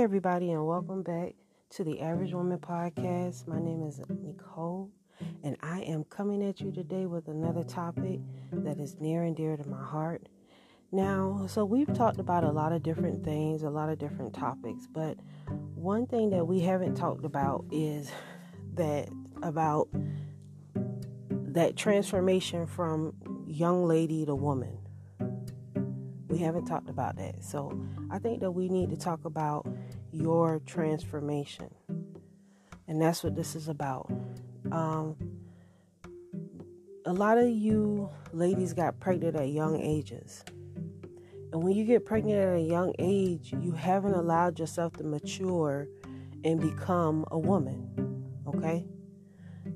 everybody, and welcome back to the Average Woman Podcast. My name is Nicole, and I am coming at you today with another topic that is near and dear to my heart. Now, so we've talked about a lot of different things, a lot of different topics, but one thing that we haven't talked about is that about that transformation from young lady to woman. We haven't talked about that. So I think that we need to talk about your transformation. And that's what this is about. Um, a lot of you ladies got pregnant at young ages. And when you get pregnant at a young age, you haven't allowed yourself to mature and become a woman. Okay?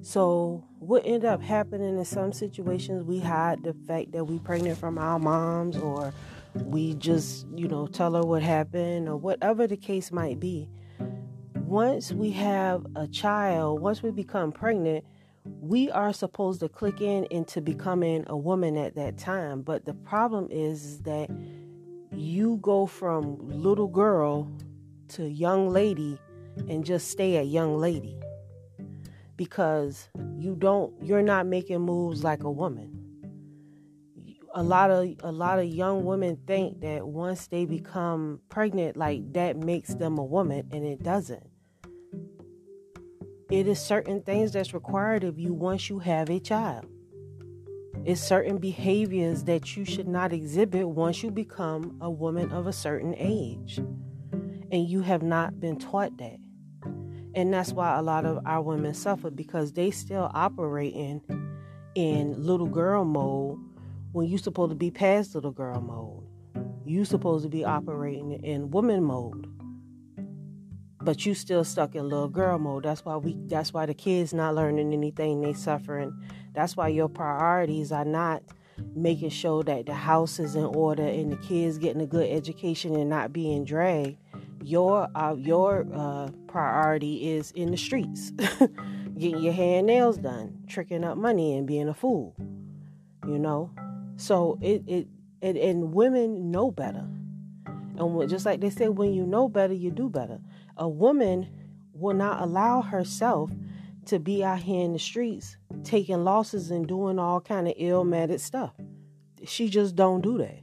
So, what end up happening in some situations, we hide the fact that we pregnant from our moms or we just, you know, tell her what happened or whatever the case might be. Once we have a child, once we become pregnant, we are supposed to click in into becoming a woman at that time. But the problem is, that you go from little girl to young lady and just stay a young lady because you don't you're not making moves like a woman a lot of a lot of young women think that once they become pregnant like that makes them a woman and it doesn't. It is certain things that's required of you once you have a child. It's certain behaviors that you should not exhibit once you become a woman of a certain age. And you have not been taught that. And that's why a lot of our women suffer because they still operating in little girl mode when you're supposed to be past little girl mode. You supposed to be operating in woman mode. But you still stuck in little girl mode. That's why we that's why the kids not learning anything, they suffering. That's why your priorities are not making sure that the house is in order and the kids getting a good education and not being dragged. Your uh, your uh, priority is in the streets, getting your hair and nails done, tricking up money and being a fool. You know, so it it, it and women know better. And just like they say, when you know better, you do better. A woman will not allow herself to be out here in the streets taking losses and doing all kind of ill-mannered stuff. She just don't do that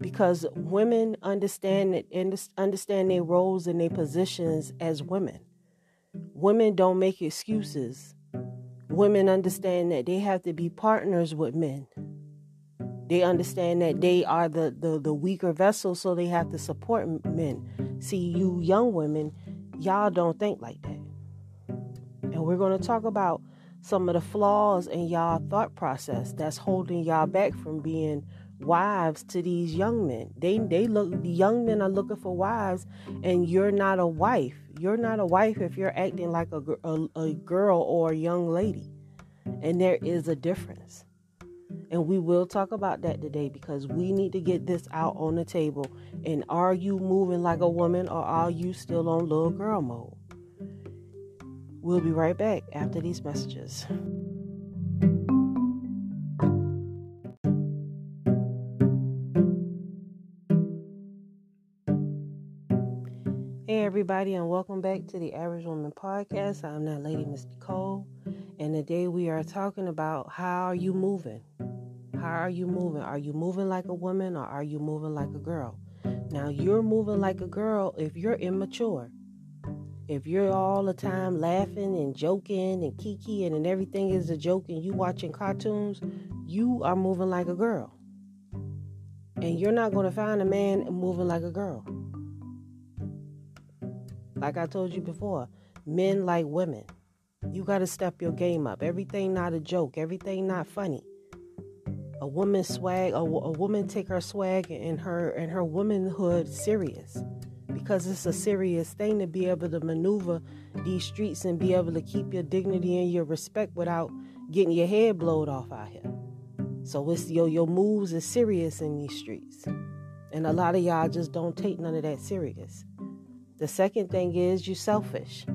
because women understand it understand their roles and their positions as women. Women don't make excuses. Women understand that they have to be partners with men. They understand that they are the, the, the weaker vessel, so they have to support men. See, you young women, y'all don't think like that. And we're going to talk about some of the flaws in y'all thought process that's holding y'all back from being wives to these young men. They they look the young men are looking for wives, and you're not a wife. You're not a wife if you're acting like a, a, a girl or a young lady, and there is a difference. And we will talk about that today because we need to get this out on the table. And are you moving like a woman or are you still on little girl mode? We'll be right back after these messages. Hey, everybody, and welcome back to the Average Woman Podcast. I'm that lady, Miss Nicole, and today we are mm-hmm. talking about how are you mm-hmm. moving? How are you moving? Are you moving like a woman or are you moving like a girl? Now, you're moving like a girl if you're immature. If you're all the time laughing and joking and kikiing and everything is a joke and you watching cartoons, you are moving like a girl. And you're not going to find a man moving like a girl. Like I told you before, men like women. You got to step your game up. Everything not a joke, everything not funny a woman swag a, a woman take her swag and her and her womanhood serious because it's a serious thing to be able to maneuver these streets and be able to keep your dignity and your respect without getting your head blowed off out here. So it's your your moves is serious in these streets. And a lot of y'all just don't take none of that serious. The second thing is you selfish.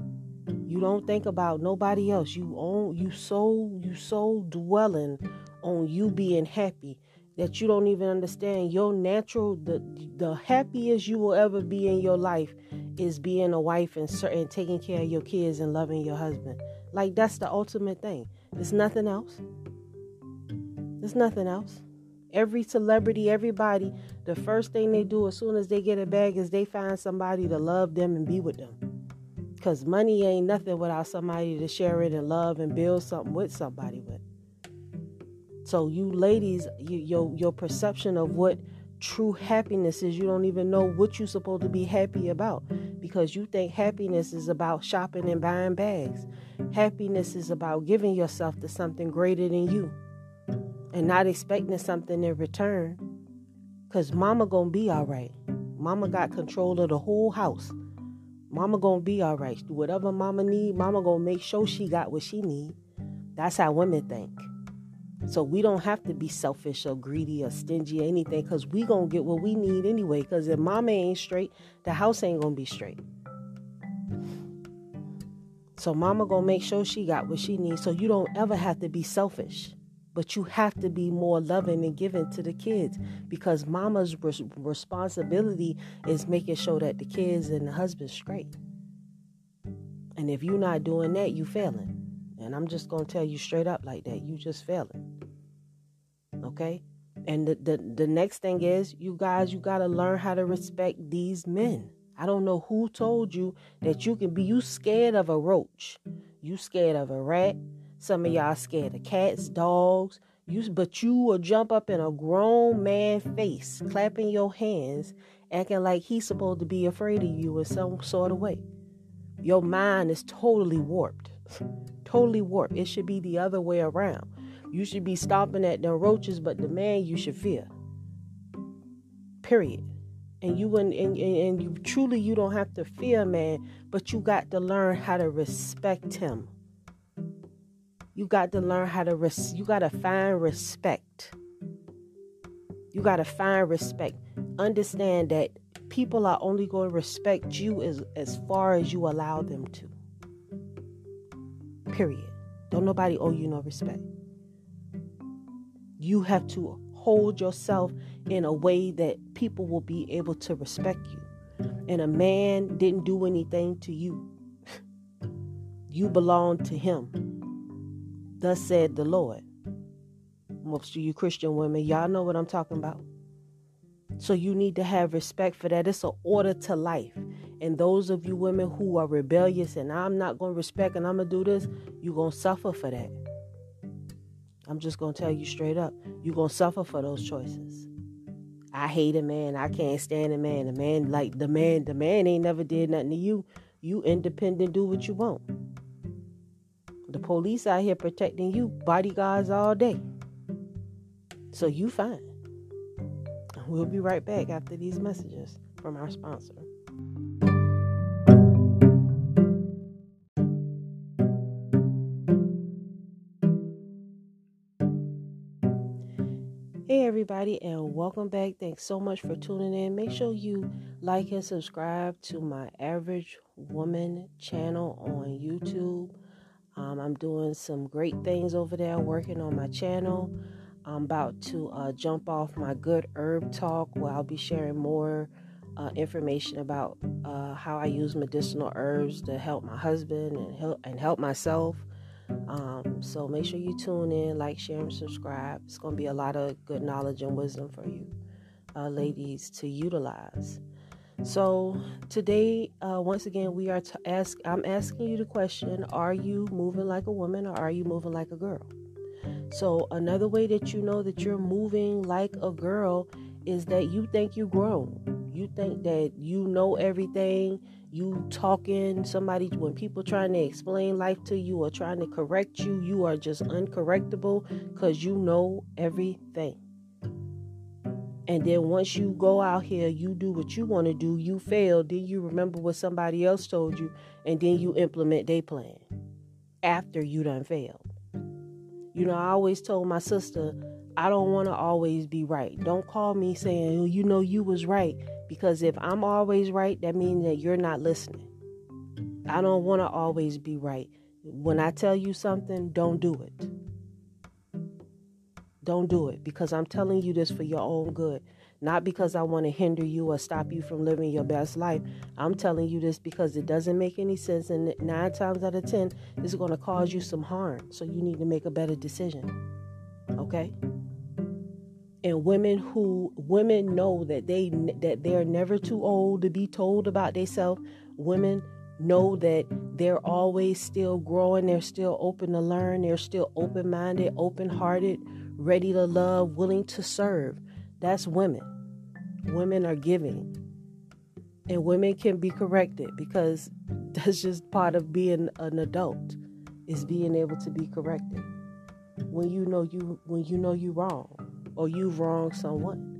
You don't think about nobody else. You own you so you so dwelling on you being happy that you don't even understand your natural the the happiest you will ever be in your life is being a wife and, certain taking care of your kids and loving your husband. Like that's the ultimate thing. There's nothing else. There's nothing else. Every celebrity, everybody, the first thing they do as soon as they get a bag is they find somebody to love them and be with them. Because money ain't nothing without somebody to share it and love and build something with somebody with. So you ladies, you, your your perception of what true happiness is, you don't even know what you're supposed to be happy about because you think happiness is about shopping and buying bags. Happiness is about giving yourself to something greater than you and not expecting something in return. Cause mama gonna be all right. Mama got control of the whole house. Mama gonna be all right. Whatever mama need, mama gonna make sure she got what she need. That's how women think. So we don't have to be selfish or greedy or stingy or anything because we to get what we need anyway. Because if mama ain't straight, the house ain't to be straight. So mama to make sure she got what she needs. So you don't ever have to be selfish. But you have to be more loving and giving to the kids because mama's res- responsibility is making sure that the kids and the husband straight. And if you're not doing that, you failing. And I'm just to tell you straight up like that. You just failing. Okay? And the, the, the next thing is, you guys, you got to learn how to respect these men. I don't know who told you that you can be, you scared of a roach. You scared of a rat. Some of y'all scared of cats, dogs. You, but you will jump up in a grown man face, clapping your hands, acting like he's supposed to be afraid of you in some sort of way. Your mind is totally warped totally warped. It should be the other way around. You should be stomping at the roaches, but the man you should fear. Period. And you and, and, and you truly you don't have to fear man, but you got to learn how to respect him. You got to learn how to res- you got to find respect. You got to find respect. Understand that people are only going to respect you as, as far as you allow them to. Period. Don't nobody owe you no respect. You have to hold yourself in a way that people will be able to respect you. And a man didn't do anything to you. You belong to him. Thus said the Lord. Most of you Christian women, y'all know what I'm talking about. So you need to have respect for that. It's an order to life. And those of you women who are rebellious and I'm not going to respect and I'm going to do this, you're going to suffer for that. I'm just going to tell you straight up. You're going to suffer for those choices. I hate a man. I can't stand a man. A man like the man, the man ain't never did nothing to you. You independent, do what you want. The police out here protecting you, bodyguards all day. So you fine. We'll be right back after these messages from our sponsor. Hey, everybody, and welcome back. Thanks so much for tuning in. Make sure you like and subscribe to my Average Woman channel on YouTube. Um, I'm doing some great things over there, working on my channel. I'm about to uh, jump off my good herb talk where I'll be sharing more uh, information about uh, how I use medicinal herbs to help my husband and help and help myself. Um, so make sure you tune in, like, share, and subscribe. It's going to be a lot of good knowledge and wisdom for you, uh, ladies, to utilize. So today, uh, once again, we are to ask. I'm asking you the question: Are you moving like a woman, or are you moving like a girl? So another way that you know that you're moving like a girl is that you think you grown. You think that you know everything you talking somebody when people trying to explain life to you or trying to correct you you are just uncorrectable because you know everything and then once you go out here you do what you want to do you fail then you remember what somebody else told you and then you implement their plan after you done failed you know i always told my sister i don't want to always be right don't call me saying you know you was right because if I'm always right, that means that you're not listening. I don't want to always be right. When I tell you something, don't do it. Don't do it because I'm telling you this for your own good. Not because I want to hinder you or stop you from living your best life. I'm telling you this because it doesn't make any sense. And nine times out of ten, it's going to cause you some harm. So you need to make a better decision. Okay? and women who women know that they that they're never too old to be told about themselves women know that they're always still growing they're still open to learn they're still open-minded open-hearted ready to love willing to serve. That's women. Women are giving. And women can be corrected because that's just part of being an adult is being able to be corrected. When you know you when you know you wrong or you've wronged someone.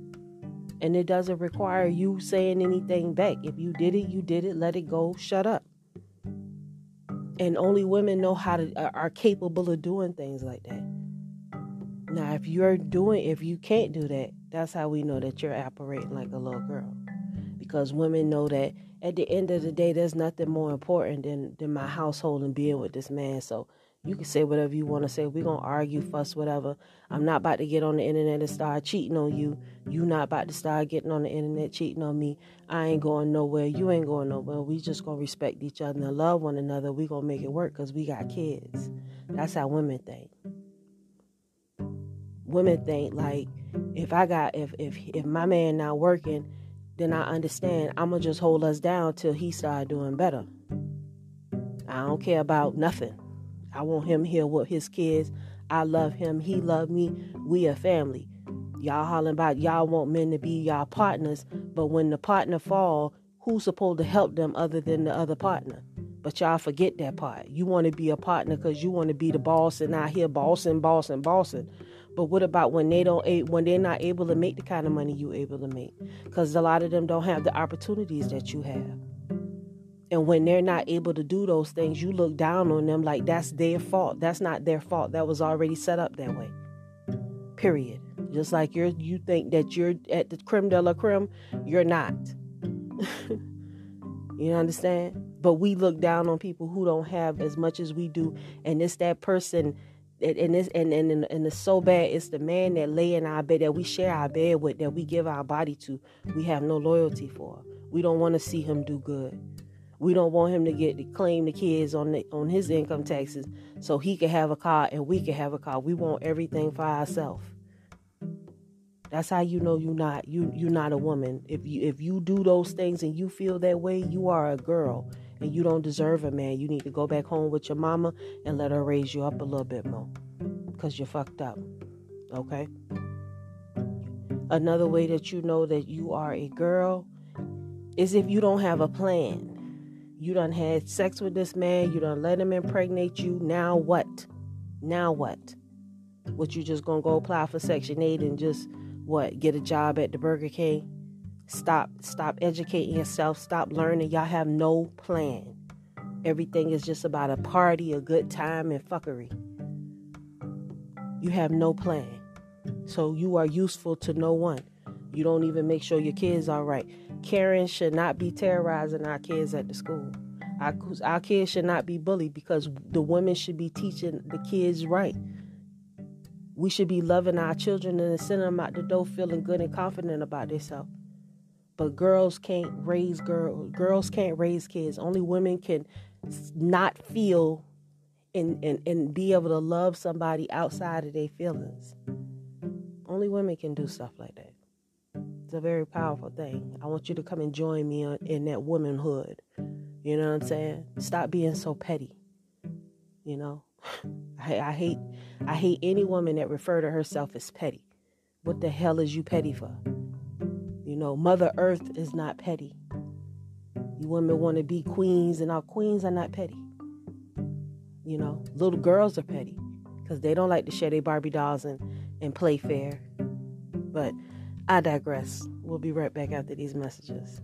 And it doesn't require you saying anything back. If you did it, you did it. Let it go. Shut up. And only women know how to are capable of doing things like that. Now, if you're doing, if you can't do that, that's how we know that you're operating like a little girl. Because women know that at the end of the day, there's nothing more important than than my household and being with this man. So you can say whatever you want to say. We're going to argue, fuss, whatever. I'm not about to get on the internet and start cheating on you. You not about to start getting on the internet cheating on me. I ain't going nowhere. You ain't going nowhere. We just going to respect each other and love one another. We going to make it work because we got kids. That's how women think. Women think like if I got if if if my man not working, then I understand. I'm gonna just hold us down till he start doing better. I don't care about nothing. I want him here with his kids. I love him. He love me. We a family. Y'all hollering about y'all want men to be y'all partners, but when the partner fall, who's supposed to help them other than the other partner? But y'all forget that part. You want to be a partner because you want to be the boss and out here bossing, bossing, bossing. But what about when they don't when they're not able to make the kind of money you able to make? Because a lot of them don't have the opportunities that you have. And when they're not able to do those things, you look down on them like that's their fault. That's not their fault. That was already set up that way. Period. Just like you're you think that you're at the creme de la creme, you're not. you understand? But we look down on people who don't have as much as we do, and it's that person and this and, and and it's so bad it's the man that lay in our bed that we share our bed with that we give our body to we have no loyalty for we don't want to see him do good we don't want him to get to claim the kids on the, on his income taxes so he can have a car and we can have a car. We want everything for ourselves. That's how you know you're not you you're not a woman. If you if you do those things and you feel that way, you are a girl and you don't deserve a man. You need to go back home with your mama and let her raise you up a little bit more because you're fucked up. Okay? Another way that you know that you are a girl is if you don't have a plan. You done had sex with this man. You done let him impregnate you. Now what? Now what? What you just gonna go apply for Section 8 and just what? Get a job at the Burger King? Stop stop educating yourself. Stop learning. Y'all have no plan. Everything is just about a party, a good time, and fuckery. You have no plan. So you are useful to no one. You don't even make sure your kids are right. Karen should not be terrorizing our kids at the school. Our, our kids should not be bullied because the women should be teaching the kids right. We should be loving our children and sending them out the door feeling good and confident about themselves. But girls can't raise girls. Girls can't raise kids. Only women can not feel and, and, and be able to love somebody outside of their feelings. Only women can do stuff like that. It's a very powerful thing. I want you to come and join me uh, in that womanhood. You know what I'm saying? Stop being so petty. You know, I, I hate I hate any woman that refer to herself as petty. What the hell is you petty for? You know, Mother Earth is not petty. You women want to be queens, and our queens are not petty. You know, little girls are petty because they don't like to share their Barbie dolls and, and play fair. But I digress. We'll be right back after these messages.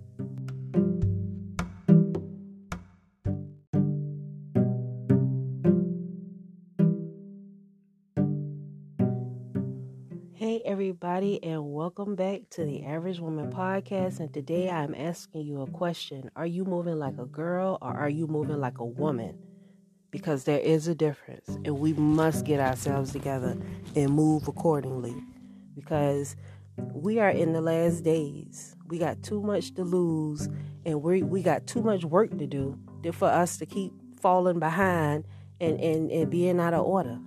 Hey, everybody, and welcome back to the Average Woman Podcast. And today I'm asking you a question Are you moving like a girl or are you moving like a woman? because there is a difference and we must get ourselves together and move accordingly because we are in the last days. We got too much to lose and we we got too much work to do for us to keep falling behind and, and, and being out of order.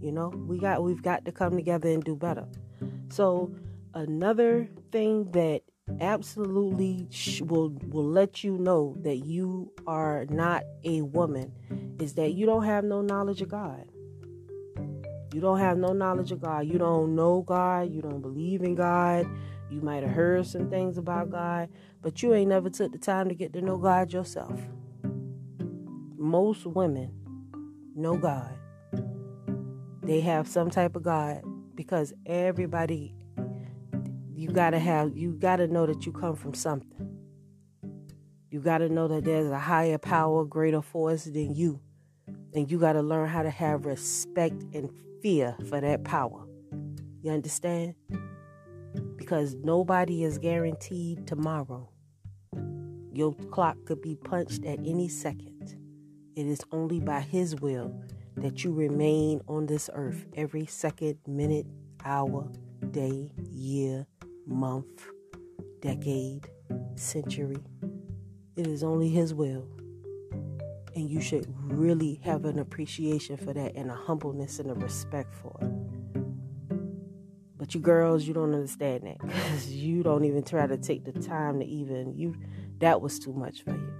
You know, we got we've got to come together and do better. So another thing that absolutely will will let you know that you are not a woman is that you don't have no knowledge of God. You don't have no knowledge of God. You don't know God. You don't believe in God. You might have heard some things about God, but you ain't never took the time to get to know God yourself. Most women know God. They have some type of God because everybody you got to have you got to know that you come from something. You got to know that there's a higher power, greater force than you. And you got to learn how to have respect and fear for that power. You understand? Because nobody is guaranteed tomorrow. Your clock could be punched at any second. It is only by His will that you remain on this earth every second, minute, hour, day, year, month, decade, century. It is only His will. And you should really have an appreciation for that and a humbleness and a respect for it. But you girls, you don't understand that because you don't even try to take the time to even you. That was too much for you,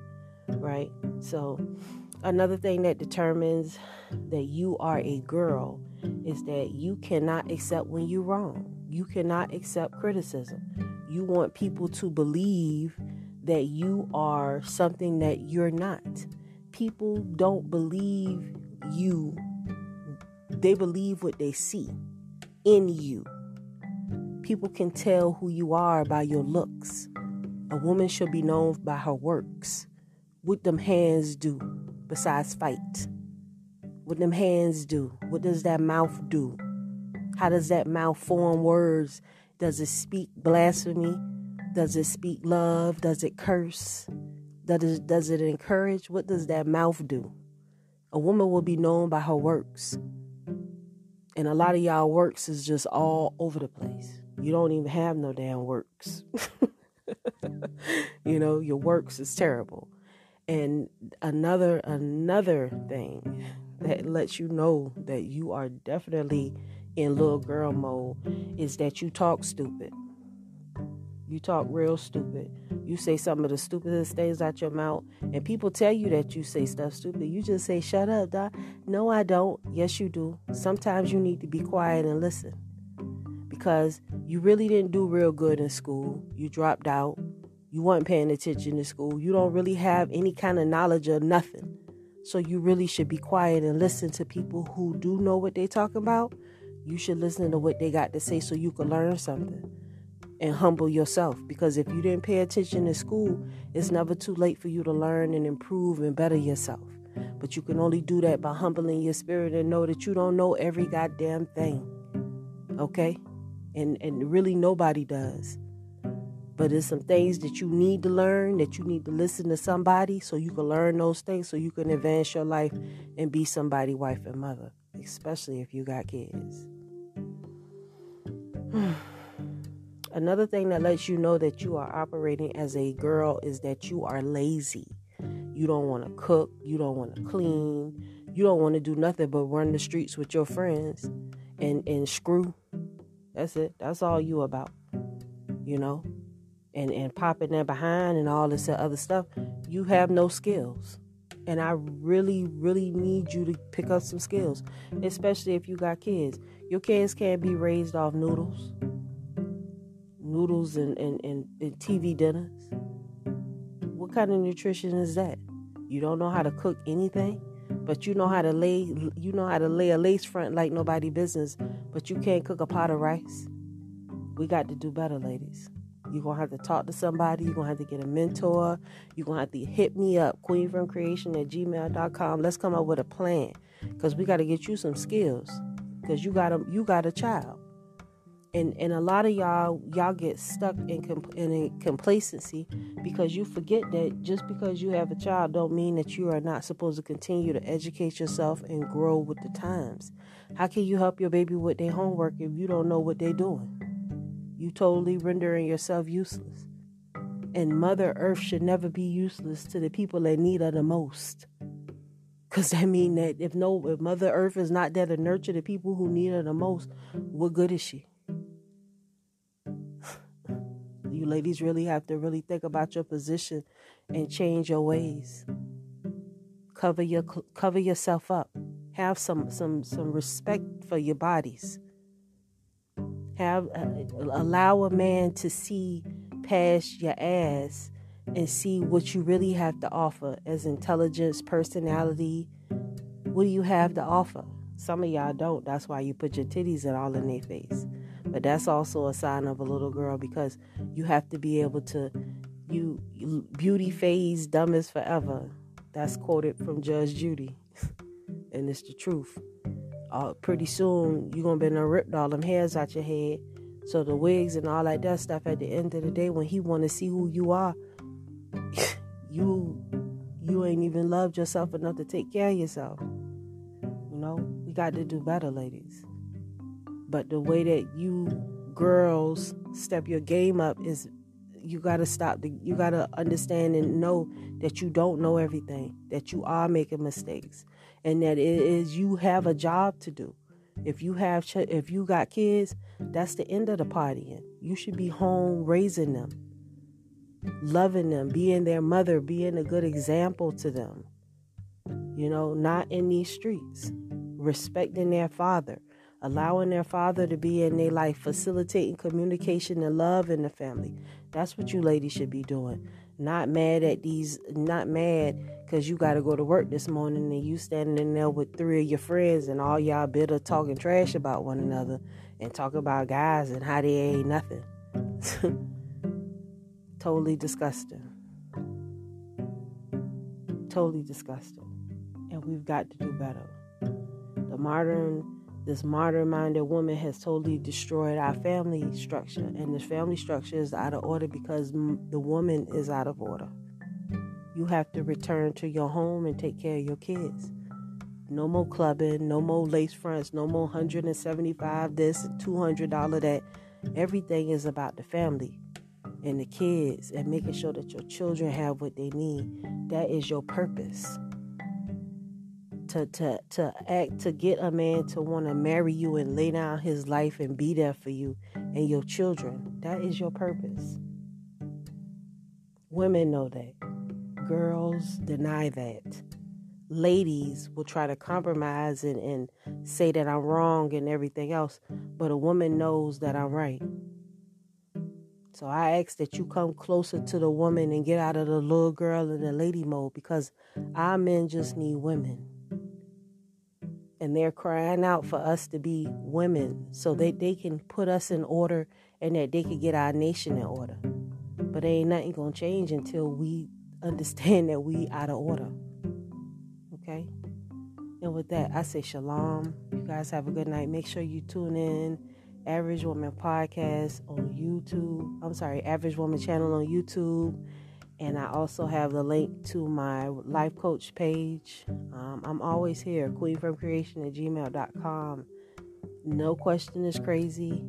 right? So, another thing that determines that you are a girl is that you cannot accept when you're wrong. You cannot accept criticism. You want people to believe that you are something that you're not. People don't believe you, they believe what they see in you. People can tell who you are by your looks. A woman should be known by her works. What them hands do besides fight? What them hands do? What does that mouth do? How does that mouth form words? Does it speak blasphemy? Does it speak love? Does it curse? Does it, does it encourage? What does that mouth do? A woman will be known by her works. And a lot of y'all works is just all over the place. You don't even have no damn works. you know, your works is terrible. And another another thing that lets you know that you are definitely in little girl mode is that you talk stupid. You talk real stupid. You say some of the stupidest things out your mouth, and people tell you that you say stuff stupid. You just say, Shut up, Doc. No, I don't. Yes, you do. Sometimes you need to be quiet and listen because you really didn't do real good in school. You dropped out. You weren't paying attention to school. You don't really have any kind of knowledge of nothing. So you really should be quiet and listen to people who do know what they're talking about you should listen to what they got to say so you can learn something and humble yourself. Because if you didn't pay attention in school, it's never too late for you to learn and improve and better yourself. But you can only do that by humbling your spirit and know that you don't know every goddamn thing. Okay? And and really nobody does. But there's some things that you need to learn, that you need to listen to somebody so you can learn those things so you can advance your life and be somebody wife and mother, especially if you got kids. Another thing that lets you know that you are operating as a girl is that you are lazy. You don't want to cook, you don't want to clean, you don't want to do nothing but run the streets with your friends and and screw. That's it. That's all you about. You know? And and popping there behind and all this other stuff. You have no skills. And I really, really need you to pick up some skills, especially if you got kids. Your kids can't be raised off noodles, noodles and, and, and, and TV mm. dinners. What kind of nutrition is that? You don't know how to cook anything, but you know how to lay you know how to lay a lace front like nobody business, but you can't cook a pot of rice. We got to do better, ladies. You're going to have to talk to somebody. You're going to have to get a mentor. You're going to have to hit me up, queenfromcreation at gmail.com. Let's come up with a plan because we got to get you some skills because you got a, you got a child. And and a lot of y'all y'all get stuck in, comp- in complacency because you forget that just because you have a child don't mean that you are not supposed to continue to educate yourself and grow with the times. How can you help your baby with their homework if you don't know what they're doing? You totally rendering yourself useless. And mother earth should never be useless to the people that need her the most. Because that mean that if no if mother earth is not there to nurture the people who need her the most what good is she you ladies really have to really think about your position and change your ways. Cover your cover yourself up. Have some some some respect for your bodies. Have uh, allow a man to see past your ass and see what you really have to offer as intelligence, personality. What do you have to offer? Some of y'all don't. That's why you put your titties and all in their face. But that's also a sign of a little girl because you have to be able to you, beauty phase dumb forever. That's quoted from Judge Judy. and it's the truth. Uh, pretty soon you're gonna be done ripped all them hairs out your head. So the wigs and all that that stuff at the end of the day when he wanna see who you are, you you ain't even loved yourself enough to take care of yourself. You know, we got to do better, ladies. But the way that you girls step your game up is you got to stop the, you got to understand and know that you don't know everything that you are making mistakes and that it is you have a job to do. If you have if you got kids that's the end of the partying. You should be home raising them loving them being their mother being a good example to them. You know not in these streets respecting their father allowing their father to be in their life, facilitating communication and love in the family. That's what you ladies should be doing. Not mad at these, not mad because you got to go to work this morning and you standing in there with three of your friends and all y'all bitter talking trash about one another and talk about guys and how they ain't nothing. totally disgusting. Totally disgusting. And we've got to do better. The modern this modern minded woman has totally destroyed our family structure. And this family structure is out of order because the woman is out of order. You have to return to your home and take care of your kids. No more clubbing, no more lace fronts, no more 175 this and $200 that. Everything is about the family and the kids and making sure that your children have what they need. That is your purpose to to to act to get a man to want to marry you and lay down his life and be there for you and your children. That is your purpose. Women know that. Girls deny that. Ladies will try to compromise and, and say that I'm wrong and everything else, but a woman knows that I'm right. So I ask that you come closer to the woman and get out of the little girl and the lady mode because our men just need women and they're crying out for us to be women so that they can put us in order and that they can get our nation in order. But ain't nothing gonna change until we understand that we out of order. Okay? And with that, I say shalom. You guys have a good night. Make sure you tune in. Average Woman Podcast on YouTube. I'm sorry, Average Woman channel on YouTube and I also have the link to my life coach page. Um, I'm always here, queenfromcreation at gmail.com. No question is crazy.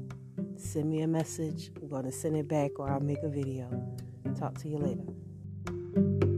Send me a message. I'm going to send it back or I'll make a video. Talk to you later.